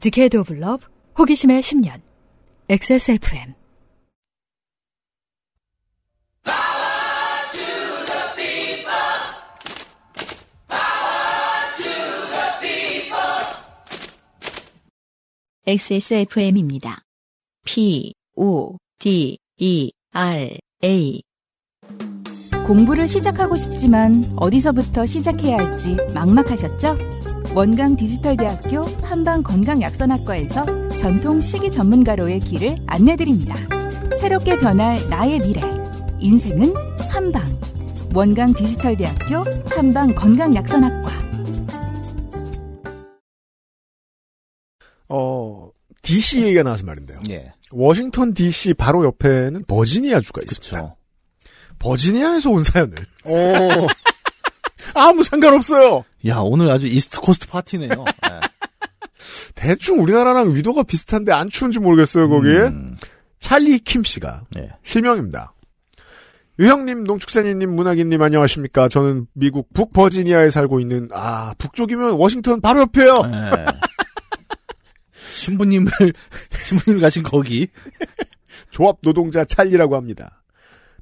Decade of Love 호기심의 10년 XSFM XSFM입니다. P, O, D, E, R, A. 공부를 시작하고 싶지만 어디서부터 시작해야 할지 막막하셨죠? 원강 디지털대학교 한방건강약선학과에서 전통 식이 전문가로의 길을 안내드립니다. 새롭게 변할 나의 미래. 인생은 한방. 원강 디지털대학교 한방건강약선학과. 어, DC 얘기가 나와서 말인데요. 예. 워싱턴 DC 바로 옆에는 버지니아주가 있습니다. 그쵸. 버지니아에서 온 사연을 오. 아무 상관없어요. 야, 오늘 아주 East Coast 파티네요. 예. 대충 우리나라랑 위도가 비슷한데 안 추운지 모르겠어요 거기에 음, 찰리 킴 씨가 예. 실명입니다. 유형님, 농축산인님, 문학인님 안녕하십니까? 저는 미국 북버지니아에 살고 있는 아 북쪽이면 워싱턴 바로 옆에요. 예. 신부님을, 신부님 가신 거기. 조합 노동자 찰리라고 합니다.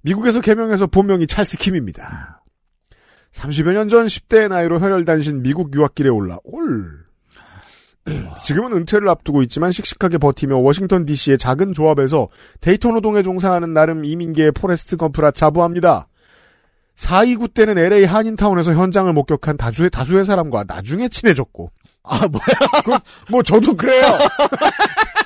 미국에서 개명해서 본명이 찰스 킴입니다. 30여 년 전 10대의 나이로 혈혈단신 미국 유학길에 올라 올. 지금은 은퇴를 앞두고 있지만 씩씩하게 버티며 워싱턴 DC의 작은 조합에서 데이터 노동에 종사하는 나름 이민계의 포레스트 검프라 자부합니다. 429 때는 LA 한인타운에서 현장을 목격한 다수의, 다수의 사람과 나중에 친해졌고. 아, 뭐야. 뭐 저도 그래요.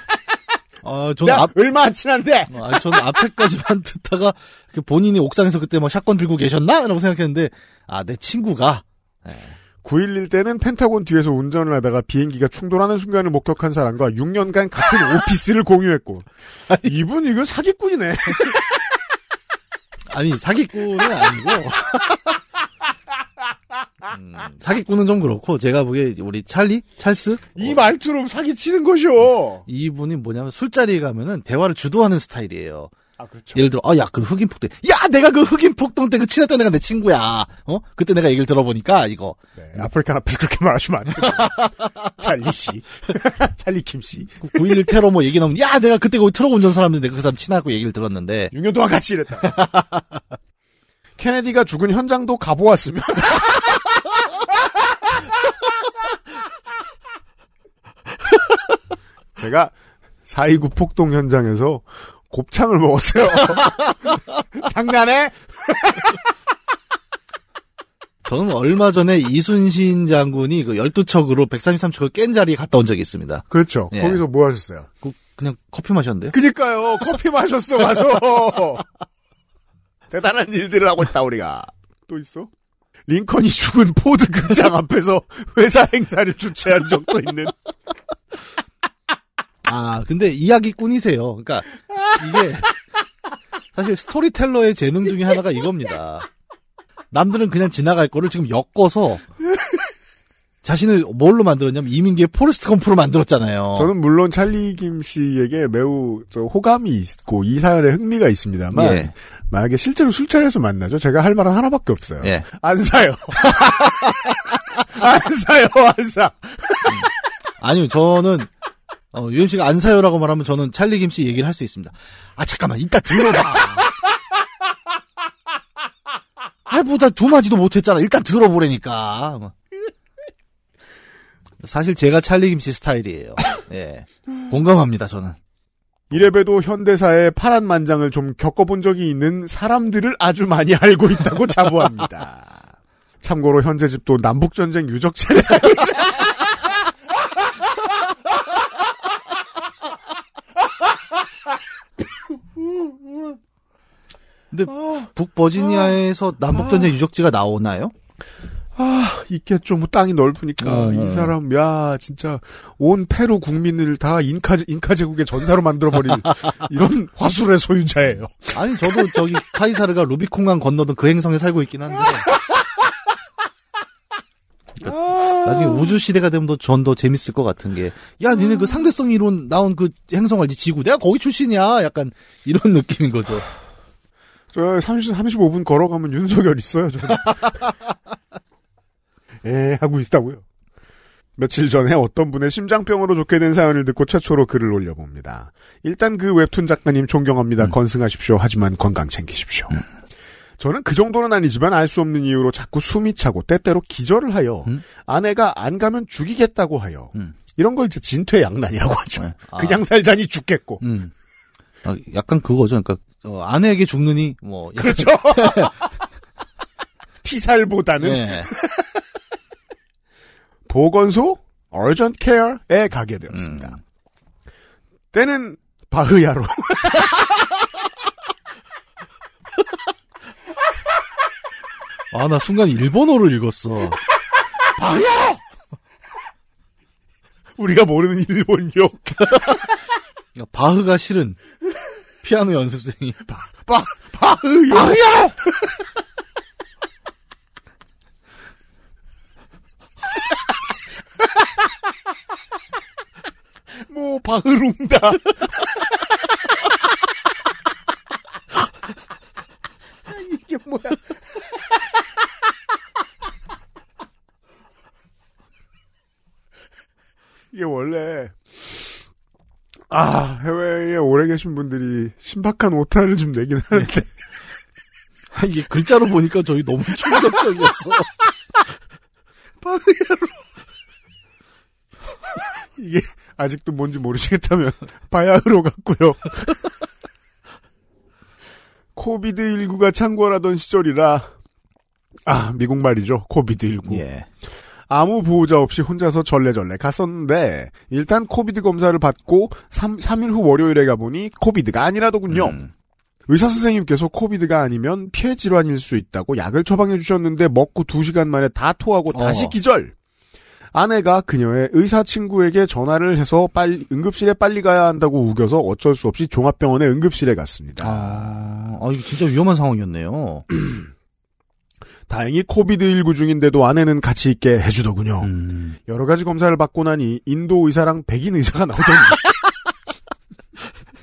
아, 저는 나 앞, 얼마나 친한데. 아, 저는 앞에까지만 듣다가 그 본인이 옥상에서 그때 뭐 샷건 들고 계셨나? 라고 생각했는데, 아, 내 친구가. 9.11 때는 펜타곤 뒤에서 운전을 하다가 비행기가 충돌하는 순간을 목격한 사람과 6년간 같은 오피스를 공유했고. 이분 이거 사기꾼이네. 아니, 사기꾼은 아니고. 음, 사기꾼은 좀 그렇고, 제가 보기에 우리 찰리? 찰스? 이 말투로 사기 치는 것이오. 이분이 뭐냐면 술자리에 가면은 대화를 주도하는 스타일이에요. 아, 그렇죠. 예를 들어, 아, 야, 그 흑인 폭동. 야, 내가 그 흑인 폭동 때 그 친했던 애가 내 친구야. 어? 그때 내가 얘기를 들어보니까, 이거. 네, African 앞에서 그렇게 말하시면 안 돼요. 찰리 씨. 찰리 김 씨. 그9.11 테러 뭐 얘기 나오면, 야, 내가 그때 거기 트럭 운전 사람인데 내가 그 사람 친하고 얘기를 들었는데. 6년 동안 같이 일했다. 케네디가 죽은 현장도 가보았으면. 제가 4.29 폭동 현장에서 곱창을 먹었어요. 장난해? 저는 얼마 전에 이순신 장군이 그 12척으로 133척을 깬 자리에 갔다 온 적이 있습니다. 그렇죠. 예. 거기서 뭐 하셨어요? 그, 그냥 커피 마셨는데요? 그니까요. 커피 마셨어, 가서. 대단한 일들을 하고 있다, 우리가. 또 있어? 링컨이 죽은 포드 극장 앞에서 회사 행사를 주최한 적도 있는. 아, 근데 이야기꾼이세요. 그러니까 이게 사실 storyteller의 재능 중에 하나가 이겁니다. 남들은 그냥 지나갈 거를 지금 엮어서 자신을 뭘로 만들었냐면 이민계의 포레스트 검프로 만들었잖아요. 저는 물론 찰리 김 씨에게 매우 저 호감이 있고 이 사연에 흥미가 있습니다만 예. 만약에 실제로 술자리에서 만나죠. 제가 할 말은 하나밖에 없어요. 예. 안 사요. 안 사요, 안 사. 아니요, 저는 어, UMC가 안 사요라고 말하면 저는 찰리 김씨 얘기를 할 수 있습니다. 아 잠깐만, 이따 들어봐. 아, 뭐, 나두 마디도 못했잖아. 일단 들어보라니까. 사실 제가 찰리 김씨 스타일이에요. 예. 공감합니다, 저는. 이래봬도 현대사의 파란 만장을 좀 겪어본 적이 있는 사람들을 아주 많이 알고 있다고 자부합니다. 참고로 현재 집도 남북전쟁 유적지에 살고 있어요. 근데 북버지니아에서 남북전쟁 유적지가 나오나요? 아, 있겠죠. 뭐 땅이 넓으니까. 어. 이 사람, 야, 진짜, 온 페루 국민을 다 인카, 인카 제국의 전사로 만들어버릴, 이런 화술의 소유자예요. 아니, 저도 저기 카이사르가 루비콘강 건너던 그 행성에 살고 있긴 한데. 나중에 우주 시대가 되면 더전더 재밌을 것 같은 게, 야, 니네 그 상대성 이론 나온 그 행성 알지? 지구. 내가 거기 출신이야. 약간 이런 느낌인 거죠. 저 30, 35분 걸어가면 윤석열 있어요, 저는. 에, 하고 있다고요. 며칠 전에 어떤 분의 심장병으로 좋게 된 사연을 듣고 최초로 글을 올려봅니다. 일단 그 웹툰 작가님 존경합니다. 음. 건승하십시오. 하지만 건강 챙기십시오. 저는 그 정도는 아니지만 알 수 없는 이유로 자꾸 숨이 차고 때때로 기절을 하여 음. 아내가 안 가면 죽이겠다고 하여 음. 이런 걸 이제 진퇴양난이라고 하죠. 네. 아. 그냥 살자니 죽겠고. 음. 아, 약간 그거죠. 그러니까 어, 아내에게 죽느니 뭐 그렇죠. 피살보다는 예. 보건소 urgent care에 가게 되었습니다. 음. 때는 바흐야로. 아, 나 순간 일본어를 읽었어. 우리가 모르는 일본 욕. 바흐가 싫은 피아노 연습생이. 바, 바흐요. 바흐야로! 뭐, 바흐룽다. 이게 뭐야. 이게 원래, 아, 해외에 오래 계신 분들이 신박한 오타를 좀 내긴 하는데, 아, 이게 글자로 보니까 저희 너무 충격적이었어. 바흐야로. 이게 아직도 뭔지 모르시겠다면 바야흐로 같고요. 코비드19가 창궐하던 시절이라 아 미국 말이죠. 코비드19. 예. 아무 보호자 없이 혼자서 절레절레 갔었는데 일단 코비드 검사를 받고 3, 3일 후 월요일에 가보니 코비드가 아니라더군요. 음. 의사 선생님께서 코비드가 아니면 폐 질환일 수 있다고 약을 처방해 주셨는데 먹고 2시간 만에 다 토하고 다시 어. 기절. 아내가 그녀의 의사 친구에게 전화를 해서 빨리 응급실에 빨리 가야 한다고 우겨서 어쩔 수 없이 종합병원의 응급실에 갔습니다. 아, 아, 이거 진짜 위험한 상황이었네요. 다행히 코비드19 중인데도 아내는 같이 있게 해주더군요. 음. 여러 가지 검사를 받고 나니 인도 의사랑 백인 의사가 나오더니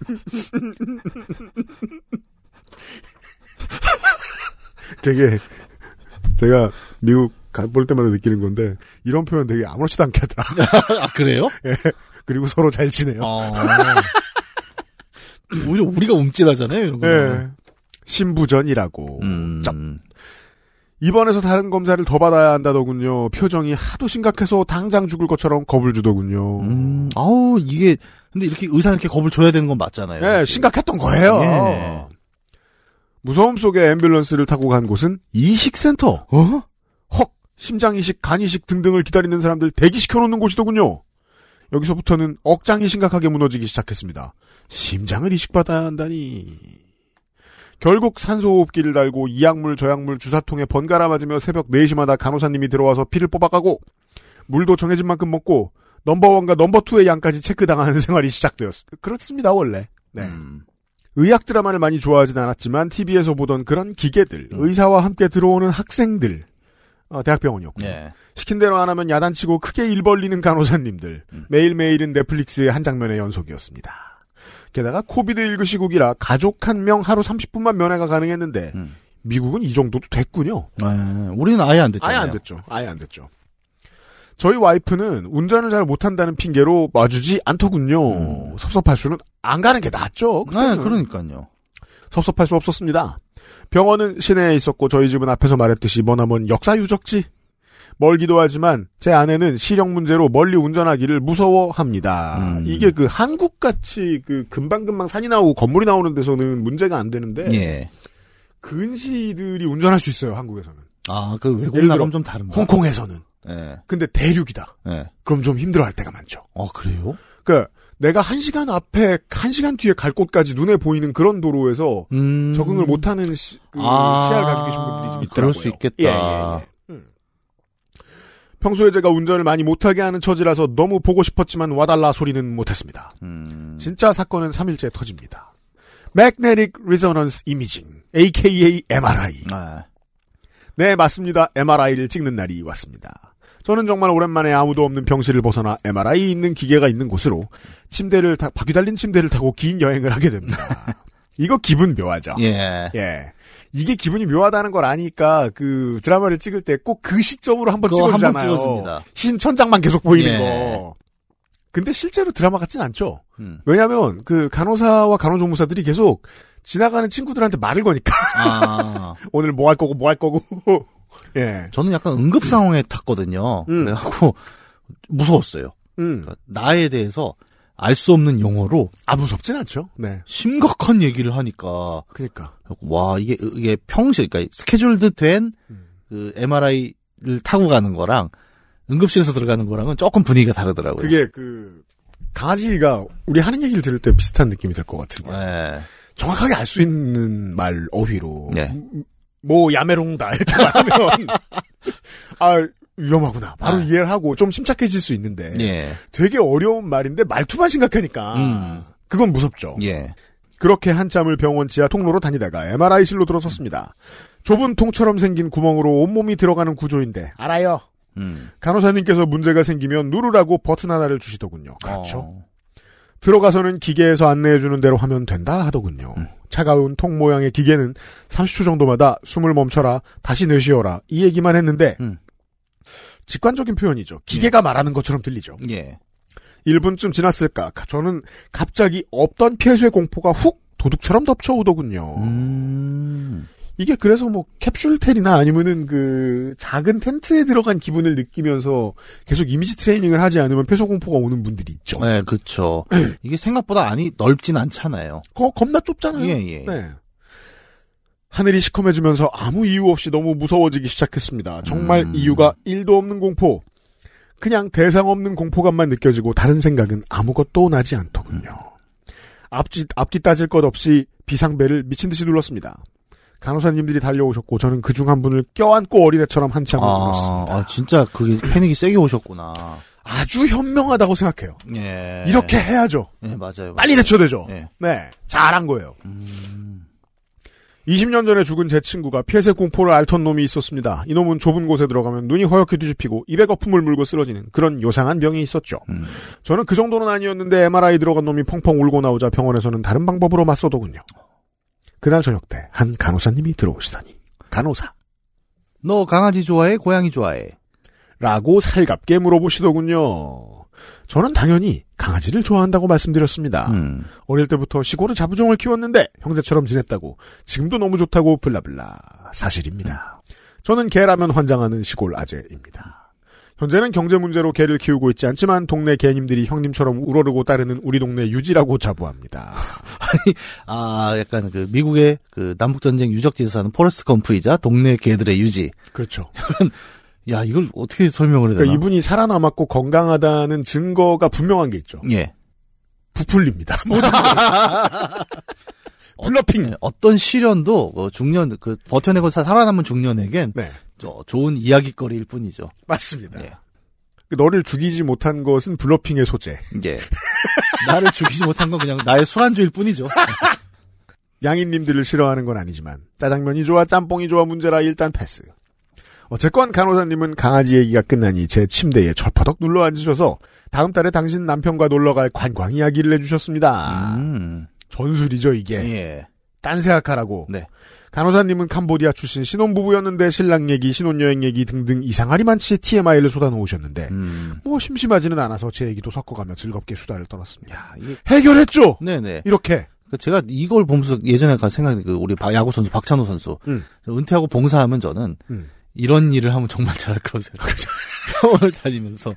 되게 제가 미국 가볼 때마다 느끼는 건데 이런 표현 되게 아무렇지도 않게 하더라. 아, 그래요? 그리고 서로 잘 지내요. 아. 오히려 우리가 움찔하잖아요, 이런 거. 예. 신부전이라고. 음. 짭. 입원해서 다른 검사를 더 받아야 한다더군요. 표정이 하도 심각해서 당장 죽을 것처럼 겁을 주더군요. 음, 아우, 이게, 근데 이렇게 의사 이렇게 겁을 줘야 되는 건 맞잖아요. 예, 심각했던 거예요. 예. 무서움 속에 앰뷸런스를 타고 간 곳은 이식센터. 어? 헉, 심장이식, 간이식 등등을 기다리는 사람들 대기시켜 놓는 곳이더군요. 여기서부터는 억장이 심각하게 무너지기 시작했습니다. 심장을 이식받아야 한다니. 결국 산소호흡기를 달고 이약물 저약물 주사통에 번갈아 맞으며 새벽 4시마다 간호사님이 들어와서 피를 뽑아가고 물도 정해진 만큼 먹고 넘버원과 넘버투의 양까지 체크당하는 생활이 시작되었습니다. 그렇습니다 원래. 네. 음. 의학 드라마를 많이 좋아하진 않았지만 TV에서 보던 그런 기계들, 음. 의사와 함께 들어오는 학생들, 어, 대학병원이었고 예. 시킨 대로 안 하면 야단치고 크게 일 벌리는 간호사님들, 음. 매일매일은 넷플릭스의 한 장면의 연속이었습니다. 게다가 코비드19 시국이라 가족 한 명 하루 30분만 면회가 가능했는데 음. 미국은 이 정도도 됐군요. 예, 우리는 아예 안 됐잖아요. 아예 안 됐죠. 아예 안 됐죠. 저희 와이프는 운전을 잘 못한다는 핑계로 와주지 않더군요. 음. 섭섭할 수는 안 가는 게 낫죠. 네. 그러니까요. 섭섭할 수 없었습니다. 병원은 시내에 있었고 저희 집은 앞에서 말했듯이 머나먼 역사 유적지. 멀기도 하지만 제 아내는 시력 문제로 멀리 운전하기를 무서워합니다. 음. 이게 그 한국 같이 그 금방금방 산이 나오고 건물이 나오는 데서는 문제가 안 되는데 예. 근시들이 운전할 수 있어요 한국에서는. 아, 그 외국 나가면 좀 다른가? 홍콩에서는. 예. 근데 대륙이다. 예. 그럼 좀 힘들어할 때가 많죠. 아, 그래요? 그 내가 한 시간 앞에 한 시간 뒤에 갈 곳까지 눈에 보이는 그런 도로에서 음. 적응을 못하는 시, 그 아, 시야를 가지고 계신 분들이 좀 있더라고요. 그럴 수 있겠다. 예, 예, 예. 음. 평소에 제가 운전을 많이 못하게 하는 처지라서 너무 보고 싶었지만 와달라 소리는 못했습니다. 음. 진짜 사건은 3일째 터집니다. Magnetic Resonance Imaging, aka MRI. 아, 네, 맞습니다. MRI를 찍는 날이 왔습니다. 저는 정말 오랜만에 아무도 없는 병실을 벗어나 MRI 있는 기계가 있는 곳으로 침대를 타, 바퀴 달린 침대를 타고 긴 여행을 하게 됩니다. 이거 기분 묘하죠. 예. 예. 이게 기분이 묘하다는 걸 아니까 그 드라마를 찍을 때 꼭 그 시점으로 한번 찍어주잖아요. 흰 천장만 계속 보이는 예. 거. 근데 실제로 드라마 같진 않죠. 음. 왜냐하면 그 간호사와 간호조무사들이 계속 지나가는 친구들한테 말을 거니까 아, 오늘 뭐 할 거고 뭐 할 거고. 예. 저는 약간 응급 상황에 탔거든요. 음. 그래갖고 무서웠어요. 음. 그러니까 나에 대해서 알 수 없는 용어로 아 무섭진 않죠. 네. 심각한 얘기를 하니까 그러니까. 와 이게 이게 평시 그러니까 스케줄드 된 음. 그 MRI를 타고 가는 거랑 응급실에서 들어가는 거랑은 조금 분위기가 다르더라고요. 그게 그 강아지가 우리 하는 얘기를 들을 때 비슷한 느낌이 들 것 같은 게 네. 정확하게 알 수 있는 말 어휘로 네. 음, 뭐 야메롱다 이렇게 말하면 아 위험하구나 바로 아. 이해를 하고 좀 침착해질 수 있는데 예. 되게 어려운 말인데 말투만 심각하니까 음. 그건 무섭죠. 예. 그렇게 한참을 병원 지하 통로로 다니다가 MRI실로 들어섰습니다. 좁은 통처럼 생긴 구멍으로 온몸이 들어가는 구조인데 알아요. 음. 간호사님께서 문제가 생기면 누르라고 버튼 하나를 주시더군요. 그렇죠. 어. 들어가서는 기계에서 안내해주는 대로 하면 된다 하더군요. 음. 차가운 통 모양의 기계는 30초 정도마다 숨을 멈춰라, 다시 내쉬어라, 이 얘기만 했는데, 음. 직관적인 표현이죠. 기계가 말하는 것처럼 들리죠. 예. 1분쯤 지났을까, 저는 갑자기 없던 폐쇄 공포가 훅 도둑처럼 덮쳐오더군요. 음. 이게 그래서 뭐 캡슐텔이나 아니면은 그 작은 텐트에 들어간 기분을 느끼면서 계속 이미지 트레이닝을 하지 않으면 폐쇄 공포가 오는 분들이 있죠. 네, 그렇죠. 이게 생각보다 안이 넓진 않잖아요. 거, 겁나 좁잖아요. 예, 예. 네. 하늘이 시커매지면서 아무 이유 없이 너무 무서워지기 시작했습니다. 정말 음. 이유가 1도 없는 공포. 그냥 대상 없는 공포감만 느껴지고 다른 생각은 아무것도 나지 않더군요. 앞뒤, 앞뒤 따질 것 없이 비상벨을 미친 듯이 눌렀습니다. 간호사님들이 달려오셨고 저는 그 중 한 분을 껴안고 어린애처럼 한참을 아, 울었습니다. 아, 진짜 그게 패닉이 세게 오셨구나. 아주 현명하다고 생각해요. 예. 이렇게 해야죠. 예, 맞아요. 빨리 대처되죠. 예. 네, 잘한 거예요. 음. 20년 전에 죽은 제 친구가 폐쇄 공포를 앓던 놈이 있었습니다. 이놈은 좁은 곳에 들어가면 눈이 허옇게 뒤집히고 입에 거품을 물고 쓰러지는 그런 요상한 병이 있었죠. 음. 저는 그 정도는 아니었는데 MRI 들어간 놈이 펑펑 울고 나오자 병원에서는 다른 방법으로 맞서더군요. 그날 저녁 때 한 간호사님이 들어오시다니. 간호사. 너 강아지 좋아해? 고양이 좋아해? 라고 살갑게 물어보시더군요. 저는 당연히 강아지를 좋아한다고 말씀드렸습니다. 음. 어릴 때부터 시골의 자부종을 키웠는데 형제처럼 지냈다고 지금도 너무 좋다고 블라블라 사실입니다. 저는 개라면 환장하는 시골 아재입니다. 현재는 경제 문제로 개를 키우고 있지 않지만 동네 개님들이 형님처럼 우러르고 따르는 우리 동네 유지라고 자부합니다. 아, 약간 그 미국의 그 남북전쟁 유적지에서 사는 포레스트 검프이자 동네 개들의 유지. 그렇죠. 야, 이걸 어떻게 설명을 해야 되나? 그러니까 이분이 살아남았고 건강하다는 증거가 분명한 게 있죠. 예. 부풀립니다. 모든 게. bluffing. 예, 어떤 시련도 어, 중년 그 버텨내고 사- 살아남은 중년에겐 네, 저, 좋은 이야기거리일 뿐이죠. 맞습니다. 예. 그 너를 죽이지 못한 것은 블러핑의 소재. 예. 나를 죽이지 못한 건 그냥 나의 술안주일 뿐이죠. 양인님들을 싫어하는 건 아니지만 짜장면이 좋아 짬뽕이 좋아 문제라 일단 패스. 어쨌건 간호사님은 강아지 얘기가 끝나니 제 침대에 철퍼덕 눌러 앉으셔서 다음 달에 당신 남편과 놀러갈 관광 이야기를 해주셨습니다. 음. 전술이죠 이게. 예. 딴 생각하라고. 네. 간호사님은 캄보디아 출신 신혼부부였는데 신랑 얘기, 신혼여행 얘기 등등 이상하리만치 TMI를 쏟아놓으셨는데 음. 뭐 심심하지는 않아서 제 얘기도 섞어가며 즐겁게 수다를 떨었습니다. 야, 이게 해결했죠. 네네. 이렇게. 그 제가 이걸 보면서 예전에 간 생각이 그 우리 바- 야구 선수 박찬호 선수 음. 은퇴하고 봉사하면 저는 음. 이런 일을 하면 정말 잘할 거라고 생각해요. 병원을 다니면서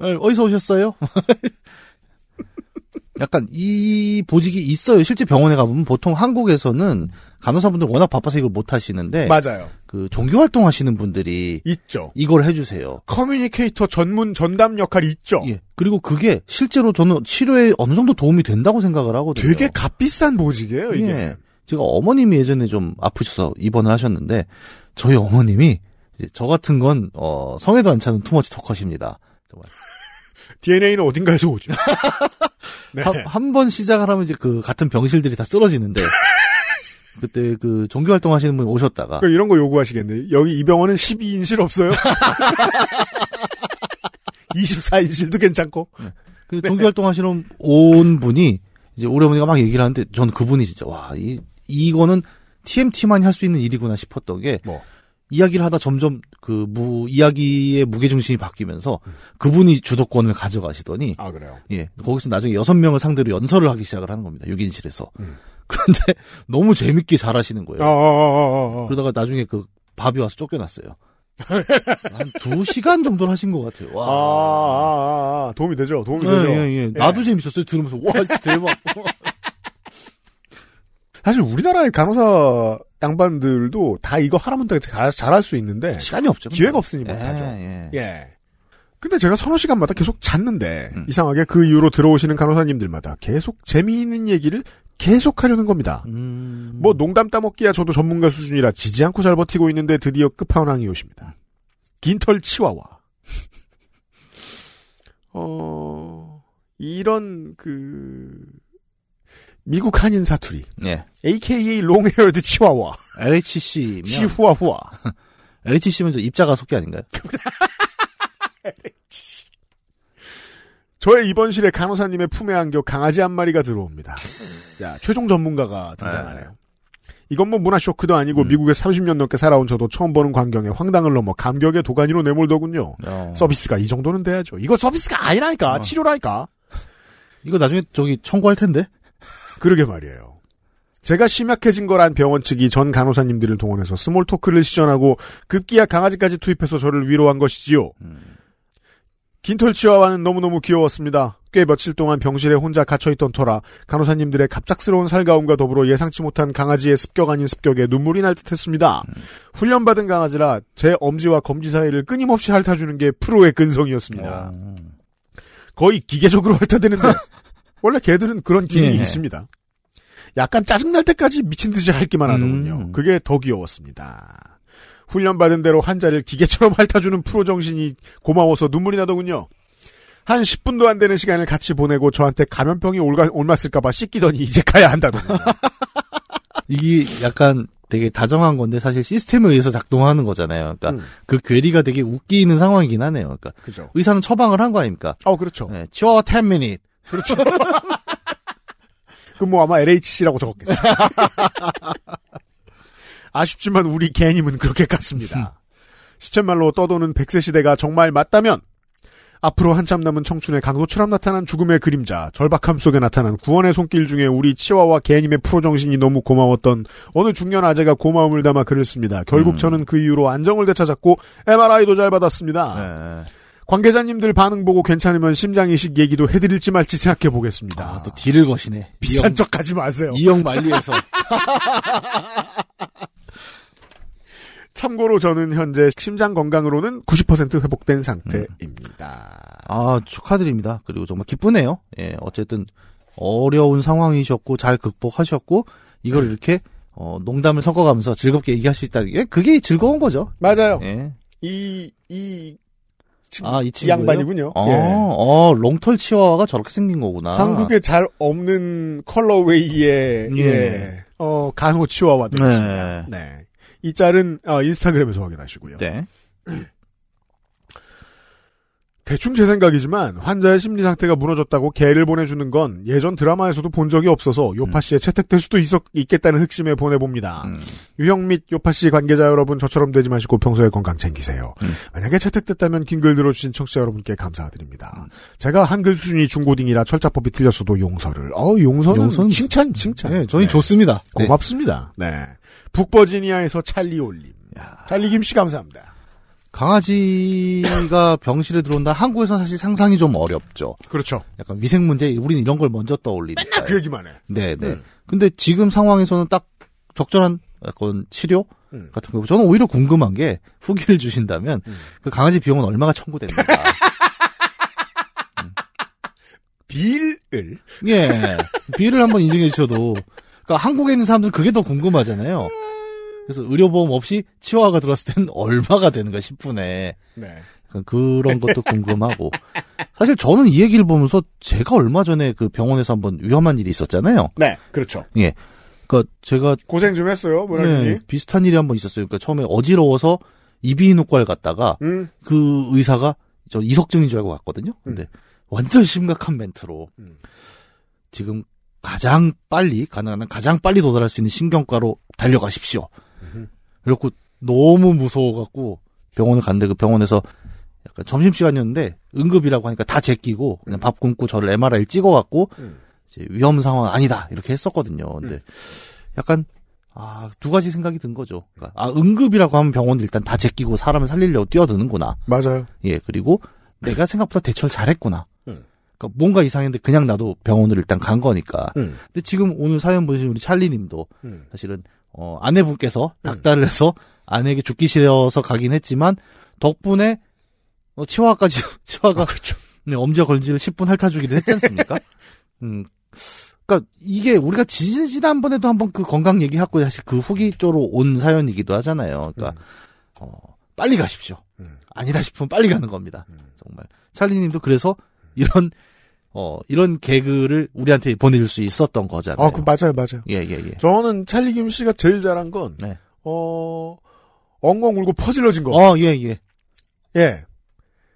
어, 어디서 오셨어요? 약간 이 보직이 있어요. 실제 병원에 가보면 보통 한국에서는 간호사분들 워낙 바빠서 이걸 못 하시는데 맞아요. 그 종교 활동 하시는 분들이 있죠. 이걸 해주세요. communicator 전문 전담 역할이 있죠. 예. 그리고 그게 실제로 저는 치료에 어느 정도 도움이 된다고 생각을 하거든요. 되게 값비싼 보직이에요, 이게. 예. 제가 어머님이 예전에 좀 아프셔서 입원을 하셨는데 저희 어머님이 저 같은 건 어, 성에도 안 차는 too much talker십니다. 정말 DNA는 어딘가에서 오죠. 네. 한번 시작을 하면 이제 그 같은 병실들이 다 쓰러지는데 그때 그 종교 활동 하시는 분 오셨다가 그럼 이런 거 요구하시겠네. 여기 이 병원은 12인실 없어요? 24인실도 괜찮고. 그 종교 활동 하시는 온 분이 이제 우리 어머니가 막 얘기를 하는데 저는 그분이 진짜 와 이 이거는 TMT만이 할 수 있는 일이구나 싶었던 게 뭐. 이야기를 하다 점점 그 무 이야기의 무게 중심이 바뀌면서 그분이 주도권을 가져가시더니 아 그래요. 예 거기서 나중에 여섯 명을 상대로 연설을 하기 시작을 하는 겁니다 6인실에서 음. 그런데 너무 재밌게 잘 하시는 거예요. 아, 아, 아, 아, 아. 그러다가 나중에 그 밥이 와서 쫓겨났어요. 한 두 시간 정도를 하신 것 같아요. 아, 와. 아, 아, 도움이 되죠. 도움이 예, 되죠. 예, 예. 나도 재밌었어요. 들으면서 와 대박. 사실 우리나라의 간호사 양반들도 다 이거 하라면 다 잘, 잘할 수 있는데 시간이 없죠. 기회가 없으니 예, 못하죠. 예. 예. 근데 제가 서너 시간마다 계속 잤는데 음. 이상하게 그 이후로 들어오시는 간호사님들마다 계속 재미있는 얘기를 계속 하려는 겁니다. 음. 뭐 농담 따먹기야 저도 전문가 수준이라 지지 않고 잘 버티고 있는데 드디어 끝판왕이 오십니다. 긴털 치와와. 어 이런 그 미국 한인 사투리 예. AKA long-haired 치와와 LHC면 치후아후아 LHC면 저 입자 가속기 아닌가요? 저의 입원실에 간호사님의 품에 안겨 강아지 한 마리가 들어옵니다. 야, 최종 전문가가 등장하네요. 이건 뭐 문화 쇼크도 아니고 음. 미국에 30년 넘게 살아온 저도 처음 보는 광경에 황당을 넘어 감격의 도가니로 내몰더군요. 어. 서비스가 이 정도는 돼야죠. 이거 서비스가 아니라니까. 어. 치료라니까. 이거 나중에 저기 청구할 텐데. 그러게 말이에요. 제가 심약해진 거란 병원 측이 전 간호사님들을 동원해서 small talk를 시전하고 급기야 강아지까지 투입해서 저를 위로한 것이지요. 음. 긴털 치와와는 너무너무 귀여웠습니다. 꽤 며칠 동안 병실에 혼자 갇혀있던 터라 간호사님들의 갑작스러운 살가움과 더불어 예상치 못한 강아지의 습격 아닌 습격에 눈물이 날 듯했습니다. 훈련받은 강아지라 제 엄지와 검지 사이를 끊임없이 핥아주는 게 프로의 근성이었습니다. 어. 거의 기계적으로 핥아대는데 원래 개들은 그런 기능이 예. 있습니다. 약간 짜증날 때까지 미친 듯이 핥기만 하더군요. 음. 그게 더 귀여웠습니다. 훈련받은 대로 환자를 기계처럼 핥아주는 프로 정신이 고마워서 눈물이 나더군요. 한 10분도 안 되는 시간을 같이 보내고 저한테 감염병이 올가, 옮았을까봐 씻기더니 이제 가야 한다더군요. 이게 약간 되게 다정한 건데 사실 시스템에 의해서 작동하는 거잖아요. 그러니까 음. 그 괴리가 되게 웃기는 상황이긴 하네요. 그러니까 그죠. 의사는 처방을 한 거 아닙니까? 어, 그렇죠. 네, 치와 10 minute. 그렇죠. 그뭐 아마 LHC라고 적었겠지. 아쉽지만 우리 개님은 그렇게 갔습니다. 시쳇말로 떠도는 백세 시대가 정말 맞다면 앞으로 한참 남은 청춘의 강도처럼 나타난 죽음의 그림자, 절박함 속에 나타난 구원의 손길 중에 우리 치와와 개님의 프로 정신이 너무 고마웠던 어느 중년 아재가 고마움을 담아 글을 씁니다. 결국 음. 저는 그 이후로 안정을 되찾았고 MRI도 잘 받았습니다. 네. 관계자님들 반응 보고 괜찮으면 심장 이식 얘기도 해드릴지 말지 생각해 보겠습니다. 아, 또 딜을 거시네. 비싼 이형, 척 하지 마세요. 이형 만리에서. 참고로 저는 현재 심장 건강으로는 90% 회복된 상태입니다. 아, 축하드립니다. 그리고 정말 기쁘네요. 예, 어쨌든 어려운 상황이셨고 잘 극복하셨고 이걸 이렇게 어, 농담을 섞어가면서 즐겁게 얘기할 수 있다는 게 그게 즐거운 거죠. 맞아요. 예. 이, 이, 친- 아, 이 이? 양반이군요. 어, 예. 어, 롱털 치와와가 저렇게 생긴 거구나. 한국에 잘 없는 컬러웨이의, 예. 예, 어, 간호 치와와 되겠습니다. 네. 네. 이 짤은, 어, 인스타그램에서 확인하시고요. 네. 대충 제 생각이지만 환자의 심리 상태가 무너졌다고 개를 보내주는 건 예전 드라마에서도 본 적이 없어서 요파 씨에 채택될 수도 있, 있겠다는 흑심에 보내봅니다. 음. 유형 및 요파 씨 관계자 여러분 저처럼 되지 마시고 평소에 건강 챙기세요. 음. 만약에 채택됐다면 긴 글 들어주신 청취자 여러분께 감사드립니다. 제가 한글 수준이 중고딩이라 철자법이 틀렸어도 용서를. 어 용서는, 용서는- 칭찬 칭찬. 네, 저희 네. 좋습니다. 네. 고맙습니다. 네. 북버지니아에서 찰리 올림. 찰리 김 씨 감사합니다. 강아지가 병실에 들어온다. 한국에서 사실 상상이 좀 어렵죠. 그렇죠. 약간 위생 문제, 우리는 이런 걸 먼저 떠올리니까. 그 얘기만 해. 네, 네. 음. 근데 지금 상황에서는 딱 적절한 약간 치료 음. 같은 거. 저는 오히려 궁금한 게 후기를 주신다면 음. 그 강아지 비용은 얼마가 청구됩니까? 빌을 예. 비를 한번 인증해 주셔도. 그러니까 한국에 있는 사람들은 그게 더 궁금하잖아요. 그래서 의료보험 없이 치와가 들었을 때는 얼마가 되는가 싶으네. 네. 약간 그런 것도 궁금하고. 사실 저는 이 얘기를 보면서 제가 얼마 전에 그 병원에서 한번 위험한 일이 있었잖아요. 네, 그렇죠. 그러니까 제가 고생 좀 했어요, 문화님이. 네, 비슷한 일이 한번 있었어요. 그러니까 처음에 어지러워서 이비인후과를 갔다가 음, 그 의사가 저 이석증인 줄 알고 갔거든요. 근데 완전 심각한 멘트로 음. 지금 가장 빨리 가능한 한 가장 빨리 도달할 수 있는 신경과로 달려가십시오. 그래갖고 너무 무서워갖고 병원을 갔는데 그 병원에서 약간 점심시간이었는데 응급이라고 하니까 다 제끼고 그냥 밥 굶고 저를 MRI 찍어갖고 음. 이제 위험 상황 아니다 이렇게 했었거든요. 근데 약간 아 두 가지 생각이 든 거죠. 그러니까 아 응급이라고 하면 병원 일단 다 제끼고 사람을 살리려고 뛰어드는구나. 맞아요. 예 그리고 내가 생각보다 대처를 잘했구나. 음. 그러니까 뭔가 이상했는데 그냥 나도 병원을 일단 간 거니까. 음. 근데 지금 오늘 사연 보신 우리 찰리 님도 음. 사실은 어, 아내분께서 닥달을 해서 아내에게 죽기 싫어서 가긴 했지만 덕분에 어, 치와까지 치와가 네, 엄지와 걸지를 10분 핥아주기도 했지 않습니까? 음, 그러니까 이게 우리가 지- 지난번에도 한번 그 건강 얘기하고 사실 그 후기 쪽으로 온 사연이기도 하잖아요. 그러니까 어, 빨리 가십시오. 음. 아니다 싶으면 빨리 가는 겁니다. 정말 찰리님도 그래서 이런 어 이런 개그를 우리한테 보내줄 수 있었던 거잖아요. 아, 그 맞아요, 맞아요. 예, 예, 예. 저는 찰리 김 씨가 제일 잘한 건, 네. 어, 엉엉 울고 퍼질러진 거. 어, 예, 예. 예.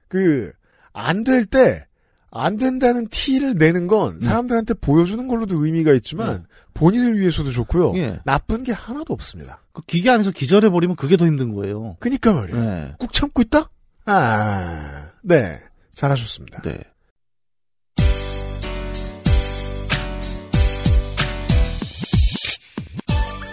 그, 안 될 때, 안 된다는 티를 내는 건 사람들한테 보여주는 걸로도 의미가 있지만, 본인을 위해서도 좋고요. 예. 나쁜 게 하나도 없습니다. 그 기계 안에서 기절해 버리면 그게 더 힘든 거예요. 그니까 말이에요. 네. 꾹 참고 있다? 아, 네. 잘하셨습니다. 네.